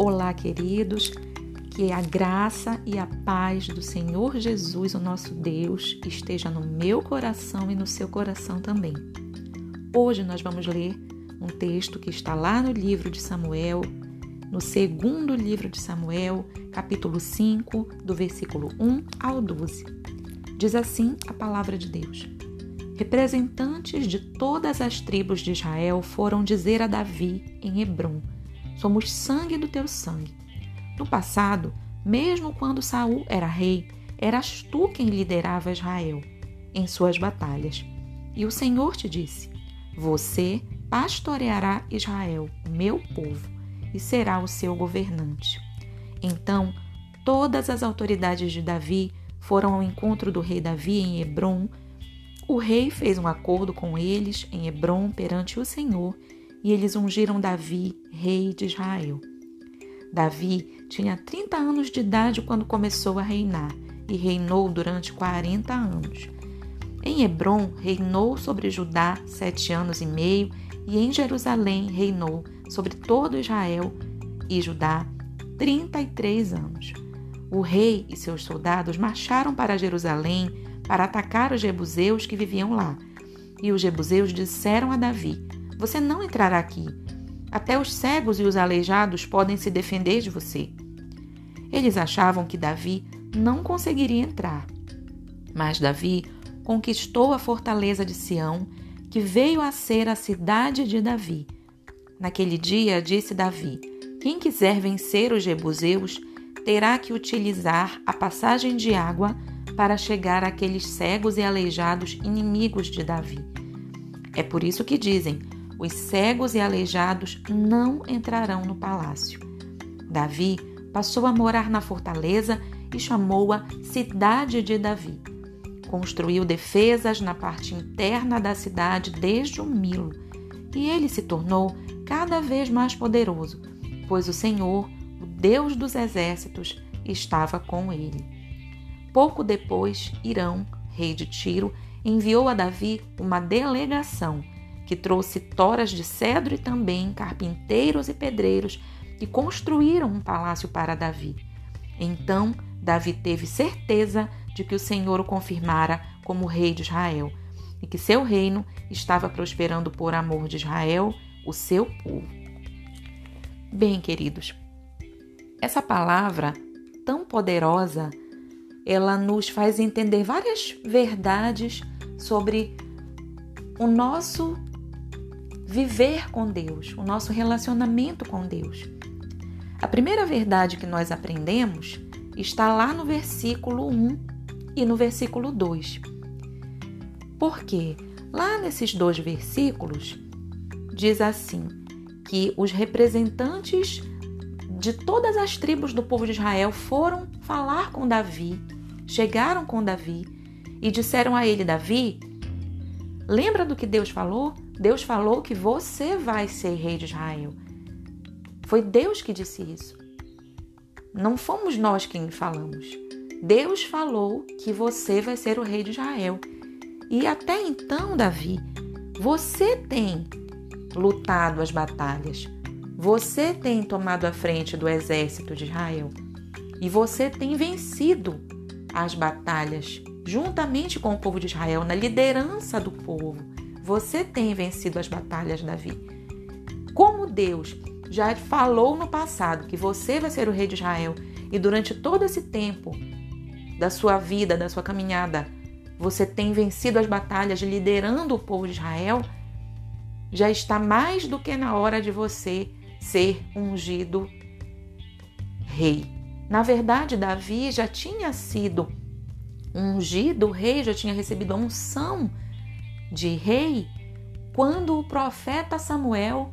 Olá, queridos. Que a graça e a paz do Senhor Jesus, o nosso Deus, esteja no meu coração e no seu coração também. Hoje nós vamos ler um texto que está lá no livro de Samuel, no segundo livro de Samuel, capítulo 5, do versículo 1 ao 12. Diz assim a palavra de Deus: Representantes de todas as tribos de Israel foram dizer a Davi em Hebron: Somos sangue do teu sangue. No passado, mesmo quando Saul era rei, eras tu quem liderava Israel em suas batalhas. E o Senhor te disse: Você pastoreará Israel, meu povo, e será o seu governante. Então, todas as autoridades de Davi foram ao encontro do rei Davi em Hebron o rei fez um acordo com eles em Hebron perante o Senhor e eles ungiram Davi, rei de Israel. Davi tinha 30 anos de idade quando começou a reinar e reinou durante 40 anos. Em Hebron reinou sobre Judá sete anos e meio e em Jerusalém reinou sobre todo Israel e Judá 33 anos. O rei e seus soldados marcharam para Jerusalém para atacar os jebuseus que viviam lá. E os jebuseus disseram a Davi: Você não entrará aqui. Até os cegos e os aleijados podem se defender de você. Eles achavam que Davi não conseguiria entrar. Mas Davi conquistou a fortaleza de Sião, que veio a ser a cidade de Davi. Naquele dia disse Davi: Quem quiser vencer os jebuseus terá que utilizar a passagem de água para chegar àqueles cegos e aleijados inimigos de Davi. É por isso que dizem: os cegos e aleijados não entrarão no palácio. Davi passou a morar na fortaleza e chamou-a Cidade de Davi. Construiu defesas na parte interna da cidade desde o Milo, e ele se tornou cada vez mais poderoso, pois o Senhor, o Deus dos exércitos, estava com ele. Pouco depois, Irão, rei de Tiro, enviou a Davi uma delegação que trouxe toras de cedro e também carpinteiros e pedreiros que construíram um palácio para Davi. Então, Davi teve certeza de que o Senhor o confirmara como rei de Israel e que seu reino estava prosperando por amor de Israel, o seu povo. Bem, queridos, essa palavra tão poderosa ela nos faz entender várias verdades sobre o nosso viver com Deus, o nosso relacionamento com Deus. A primeira verdade que nós aprendemos está lá no versículo 1 e no versículo 2. Porque lá nesses dois versículos diz assim: que os representantes de todas as tribos do povo de Israel foram falar com Davi chegaram com Davi e disseram a ele: Davi, lembra do que Deus falou? Deus falou que você vai ser rei de Israel. Foi Deus que disse isso. Não fomos nós quem falamos. Deus falou que você vai ser o rei de Israel. E até então, Davi, você tem lutado as batalhas. Você tem tomado a frente do exército de Israel. E você tem vencido as batalhas juntamente com o povo de Israel, na liderança do povo. Você tem vencido as batalhas, Davi. Como Deus já falou no passado que você vai ser o rei de Israel e durante todo esse tempo da sua vida, da sua caminhada, você tem vencido as batalhas liderando o povo de Israel, já está mais do que na hora de você ser ungido rei. Na verdade, Davi já tinha sido ungido rei, já tinha recebido a unção de rei quando o profeta Samuel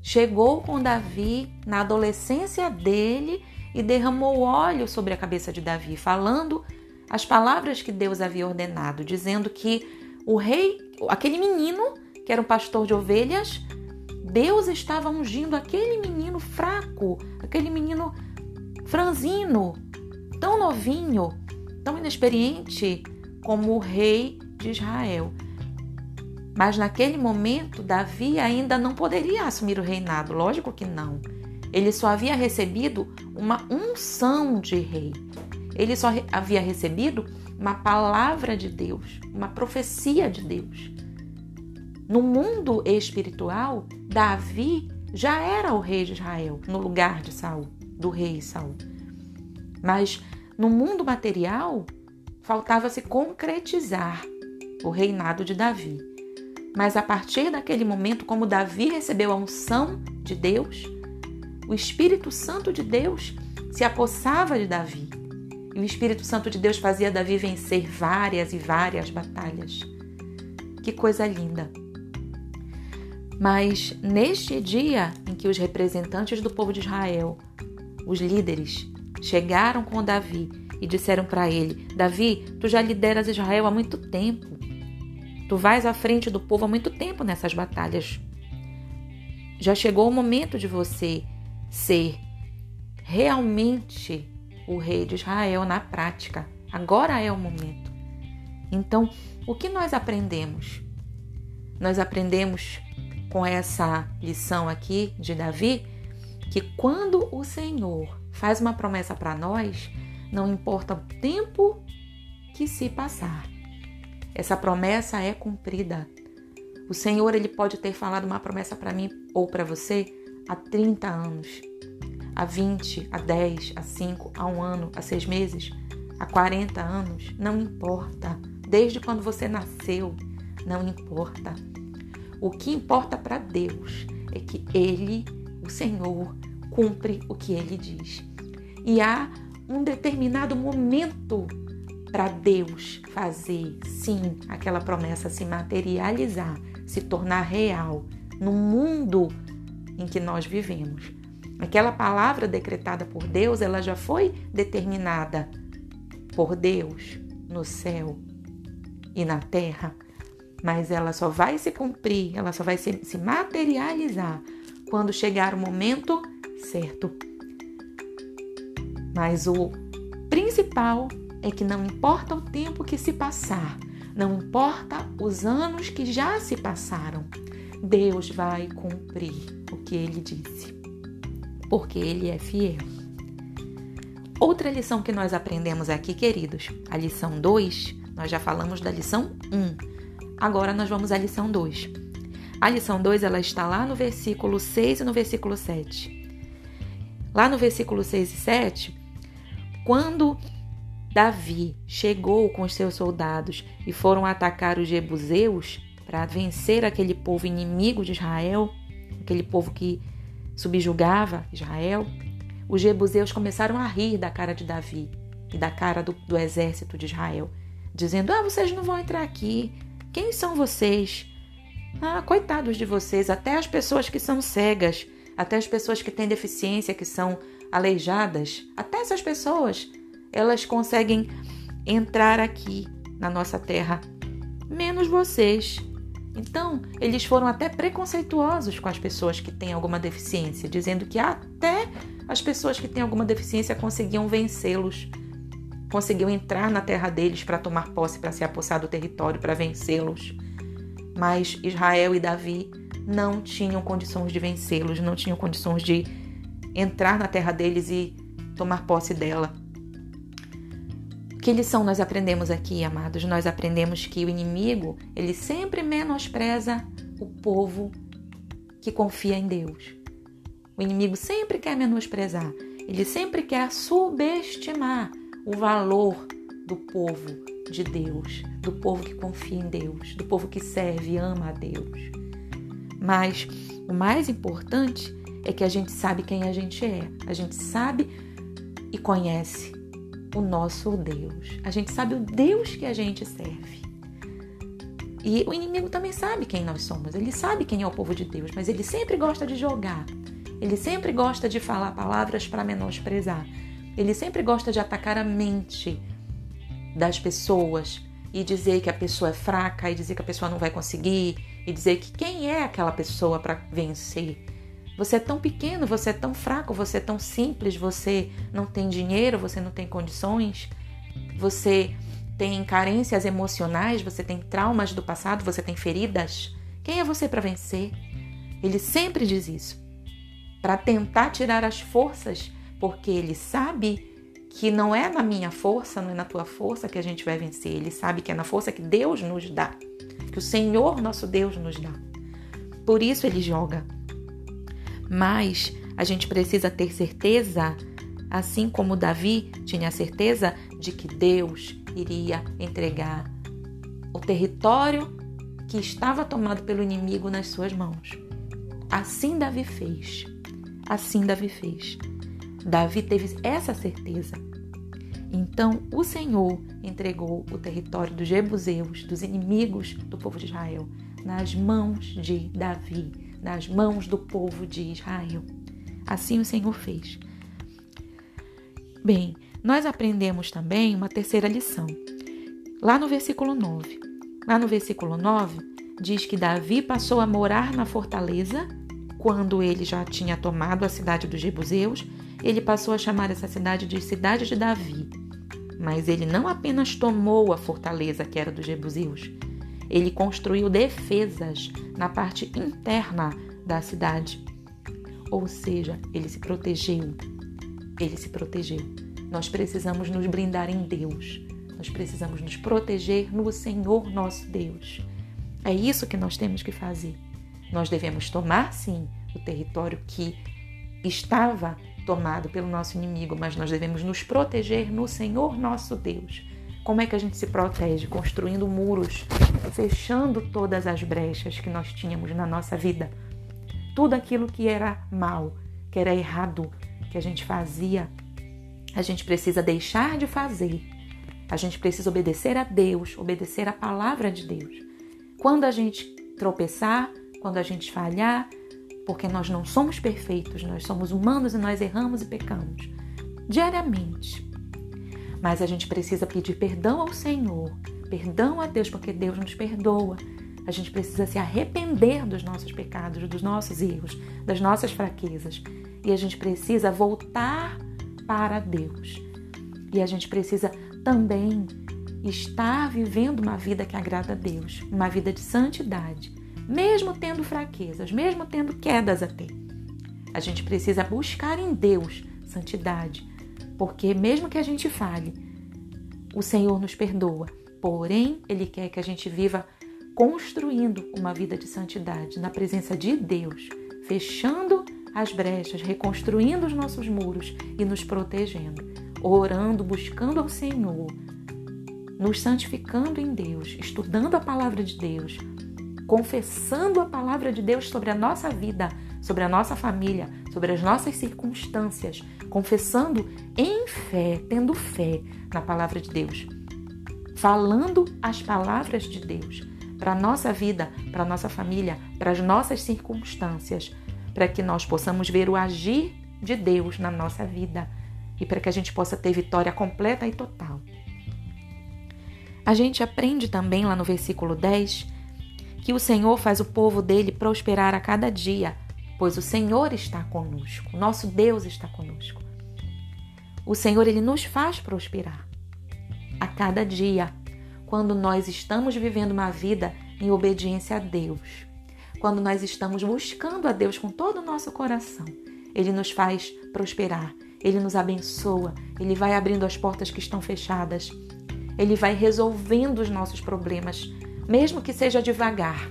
chegou com Davi na adolescência dele e derramou óleo sobre a cabeça de Davi, falando as palavras que Deus havia ordenado, dizendo que o rei, aquele menino que era um pastor de ovelhas, Deus estava ungindo aquele menino fraco, aquele menino franzino, tão novinho, tão inexperiente como o rei de Israel. Mas naquele momento, Davi ainda não poderia assumir o reinado, lógico que não. Ele só havia recebido uma unção de rei. Ele só havia recebido uma palavra de Deus, uma profecia de Deus. No mundo espiritual, Davi já era o rei de Israel, no lugar de Saul, do rei Saul. Mas no mundo material, faltava se concretizar o reinado de Davi. Mas a partir daquele momento, como Davi recebeu a unção de Deus, o Espírito Santo de Deus se apossava de Davi. E o Espírito Santo de Deus fazia Davi vencer várias e várias batalhas. Que coisa linda! Mas neste dia em que os representantes do povo de Israel, os líderes, chegaram com Davi e disseram para ele: Davi, tu já lideras Israel há muito tempo. Tu vais à frente do povo há muito tempo nessas batalhas. Já chegou o momento de você ser realmente o rei de Israel na prática. Agora é o momento. Então, o que nós aprendemos? Nós aprendemos com essa lição aqui de Davi que quando o Senhor faz uma promessa para nós, não importa o tempo que se passar, essa promessa é cumprida. O Senhor ele pode ter falado uma promessa para mim ou para você há 30 anos, há 20, há 10, há 5, há um ano, há seis meses, há 40 anos, não importa. Desde quando você nasceu, não importa. O que importa para Deus é que Ele, o Senhor, cumpre o que Ele diz. E há um determinado momento para Deus fazer, sim, aquela promessa se materializar, se tornar real no mundo em que nós vivemos. Aquela palavra decretada por Deus, ela já foi determinada por Deus no céu e na terra mas ela só vai se cumprir, ela só vai se, se materializar quando chegar o momento certo. Mas o principal é que não importa o tempo que se passar, não importa os anos que já se passaram, Deus vai cumprir o que ele disse, porque ele é fiel. Outra lição que nós aprendemos aqui, queridos, a lição 2, nós já falamos da lição 1. Um, Agora nós vamos à lição 2. A lição 2 ela está lá no versículo 6 e no versículo 7. Lá no versículo 6 e 7, quando Davi chegou com os seus soldados e foram atacar os jebuseus para vencer aquele povo inimigo de Israel, aquele povo que subjugava Israel, os jebuseus começaram a rir da cara de Davi e da cara do, do exército de Israel, dizendo: Ah, vocês não vão entrar aqui, quem são vocês? Ah, coitados de vocês, até as pessoas que são cegas, até as pessoas que têm deficiência, que são aleijadas, até essas pessoas, elas conseguem entrar aqui na nossa terra, menos vocês. Então, eles foram até preconceituosos com as pessoas que têm alguma deficiência, dizendo que até as pessoas que têm alguma deficiência conseguiam vencê-los conseguiu entrar na terra deles para tomar posse, para se apossar do território, para vencê-los. Mas Israel e Davi não tinham condições de vencê-los, não tinham condições de entrar na terra deles e tomar posse dela. Que lição nós aprendemos aqui, amados? Nós aprendemos que o inimigo, ele sempre menospreza o povo que confia em Deus. O inimigo sempre quer menosprezar, ele sempre quer subestimar o valor do povo de Deus, do povo que confia em Deus, do povo que serve e ama a Deus. Mas o mais importante é que a gente sabe quem a gente é, a gente sabe e conhece o nosso Deus, a gente sabe o Deus que a gente serve. E o inimigo também sabe quem nós somos, ele sabe quem é o povo de Deus, mas ele sempre gosta de jogar, ele sempre gosta de falar palavras para menosprezar, ele sempre gosta de atacar a mente das pessoas e dizer que a pessoa é fraca e dizer que a pessoa não vai conseguir e dizer que quem é aquela pessoa para vencer. Você é tão pequeno, você é tão fraco, você é tão simples, você não tem dinheiro, você não tem condições, você tem carências emocionais, você tem traumas do passado, você tem feridas. Quem é você para vencer? Ele sempre diz isso para tentar tirar as forças, porque ele sabe que não é na minha força, não é na tua força que a gente vai vencer. Ele sabe que é na força que Deus nos dá, que o Senhor nosso Deus nos dá. Por isso ele joga. Mas a gente precisa ter certeza, assim como Davi tinha certeza de que Deus iria entregar o território que estava tomado pelo inimigo nas suas mãos. Assim Davi fez. Assim Davi fez. Davi teve essa certeza. Então o Senhor entregou o território dos Jebuseus, dos inimigos do povo de Israel, nas mãos de Davi, nas mãos do povo de Israel. Assim o Senhor fez. Bem, nós aprendemos também uma terceira lição. Lá no versículo 9. Lá no versículo 9, diz que Davi passou a morar na fortaleza quando ele já tinha tomado a cidade dos Jebuseus, ele passou a chamar essa cidade de Cidade de Davi. Mas ele não apenas tomou a fortaleza que era dos Jebuseus, ele construiu defesas na parte interna da cidade. Ou seja, ele se protegeu. Ele se protegeu. Nós precisamos nos blindar em Deus. Nós precisamos nos proteger no Senhor nosso Deus. É isso que nós temos que fazer. Nós devemos tomar, sim, o território que estava tomado pelo nosso inimigo, mas nós devemos nos proteger no Senhor nosso Deus. Como é que a gente se protege? Construindo muros, fechando todas as brechas que nós tínhamos na nossa vida. Tudo aquilo que era mal, que era errado, que a gente fazia, a gente precisa deixar de fazer. A gente precisa obedecer a Deus, obedecer a palavra de Deus. Quando a gente tropeçar, quando a gente falhar, porque nós não somos perfeitos, nós somos humanos e nós erramos e pecamos diariamente. Mas a gente precisa pedir perdão ao Senhor, perdão a Deus, porque Deus nos perdoa. A gente precisa se arrepender dos nossos pecados, dos nossos erros, das nossas fraquezas. E a gente precisa voltar para Deus. E a gente precisa também estar vivendo uma vida que agrada a Deus, uma vida de santidade, mesmo tendo fraquezas, mesmo tendo quedas até. A gente precisa buscar em Deus santidade, porque mesmo que a gente fale, o Senhor nos perdoa. Porém, Ele quer que a gente viva construindo uma vida de santidade na presença de Deus, fechando as brechas, reconstruindo os nossos muros e nos protegendo, orando, buscando ao Senhor, nos santificando em Deus, estudando a palavra de Deus, confessando a palavra de Deus sobre a nossa vida, sobre a nossa família, sobre as nossas circunstâncias, confessando em fé, tendo fé na palavra de Deus, falando as palavras de Deus para a nossa vida, para a nossa família, para as nossas circunstâncias, para que nós possamos ver o agir de Deus na nossa vida e para que a gente possa ter vitória completa e total. A gente aprende também lá no versículo 10 que o Senhor faz o povo dele prosperar a cada dia, pois o Senhor está conosco, nosso Deus está conosco. O Senhor ele nos faz prosperar a cada dia, quando nós estamos vivendo uma vida em obediência a Deus, quando nós estamos buscando a Deus com todo o nosso coração. Ele nos faz prosperar, ele nos abençoa, ele vai abrindo as portas que estão fechadas, ele vai resolvendo os nossos problemas mesmo que seja devagar,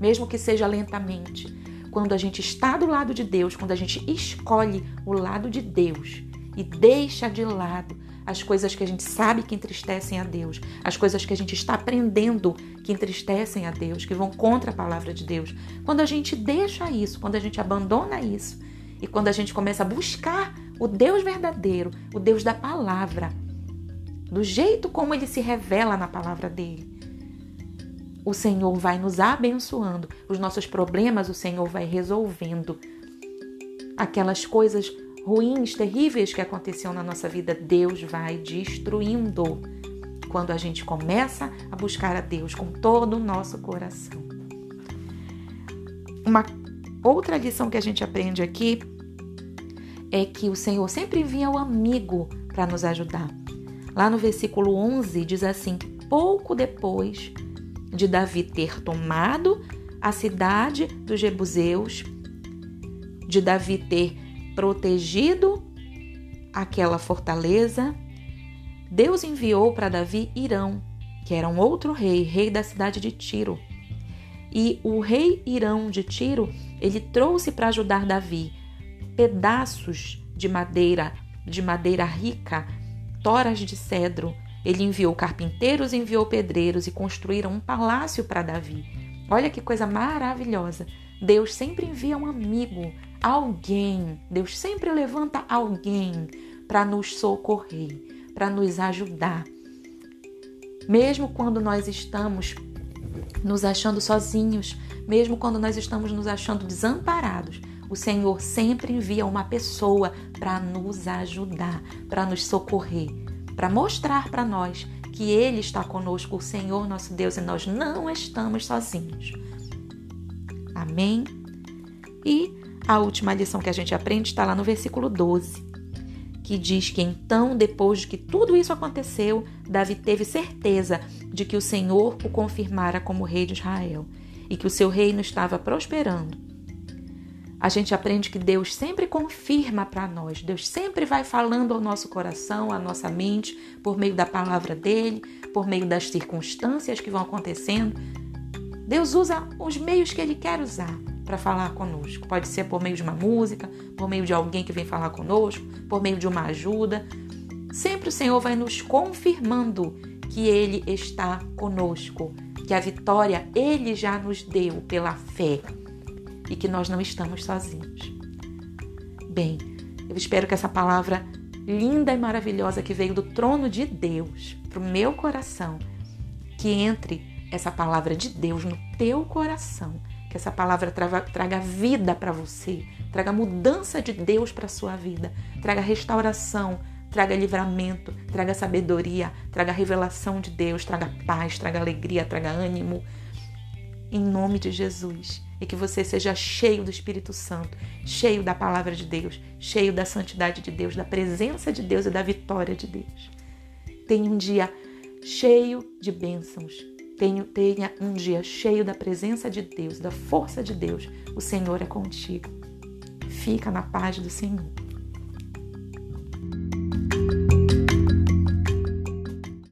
mesmo que seja lentamente. Quando a gente está do lado de Deus, quando a gente escolhe o lado de Deus e deixa de lado as coisas que a gente sabe que entristecem a Deus, as coisas que a gente está aprendendo que entristecem a Deus, que vão contra a palavra de Deus. Quando a gente deixa isso, quando a gente abandona isso e quando a gente começa a buscar o Deus verdadeiro, o Deus da palavra, do jeito como ele se revela na palavra dele, o Senhor vai nos abençoando, os nossos problemas o Senhor vai resolvendo. Aquelas coisas ruins, terríveis que aconteciam na nossa vida, Deus vai destruindo quando a gente começa a buscar a Deus com todo o nosso coração. Uma outra lição que a gente aprende aqui é que o Senhor sempre envia o amigo para nos ajudar. Lá no versículo 11 diz assim: pouco depois de Davi ter tomado a cidade dos Jebuseus, de Davi ter protegido aquela fortaleza, Deus enviou para Davi Irão, que era um outro rei, rei da cidade de Tiro. E o rei Irão de Tiro, ele trouxe para ajudar Davi pedaços de madeira, de madeira rica, toras de cedro. Ele enviou carpinteiros, enviou pedreiros e construíram um palácio para Davi. Olha que coisa maravilhosa. Deus sempre envia um amigo, alguém. Deus sempre levanta alguém para nos socorrer, para nos ajudar. Mesmo quando nós estamos nos achando sozinhos, mesmo quando nós estamos nos achando desamparados, o Senhor sempre envia uma pessoa para nos ajudar, para nos socorrer, para mostrar para nós que Ele está conosco, o Senhor nosso Deus, e nós não estamos sozinhos. Amém? E a última lição que a gente aprende está lá no versículo 12, que diz que então, depois de que tudo isso aconteceu, Davi teve certeza de que o Senhor o confirmara como rei de Israel e que o seu reino estava prosperando. A gente aprende que Deus sempre confirma para nós, Deus sempre vai falando ao nosso coração, à nossa mente, por meio da palavra dele, por meio das circunstâncias que vão acontecendo. Deus usa os meios que ele quer usar para falar conosco. Pode ser por meio de uma música, por meio de alguém que vem falar conosco, por meio de uma ajuda. Sempre o Senhor vai nos confirmando que Ele está conosco, que a vitória Ele já nos deu pela fé e que nós não estamos sozinhos. Bem, eu espero que essa palavra linda e maravilhosa que veio do trono de Deus para o meu coração, que entre essa palavra de Deus no teu coração que essa palavra traga, vida para você, traga mudança de Deus para a sua vida, traga restauração, traga livramento, traga sabedoria, traga revelação de Deus, traga paz, traga alegria, traga ânimo. Em nome de Jesus. E que você seja cheio do Espírito Santo, cheio da palavra de Deus, cheio da santidade de Deus, da presença de Deus e da vitória de Deus. Tenha um dia cheio de bênçãos, Tenha, tenha um dia cheio da presença de Deus, da força de Deus. O Senhor é contigo. Fica na paz do Senhor.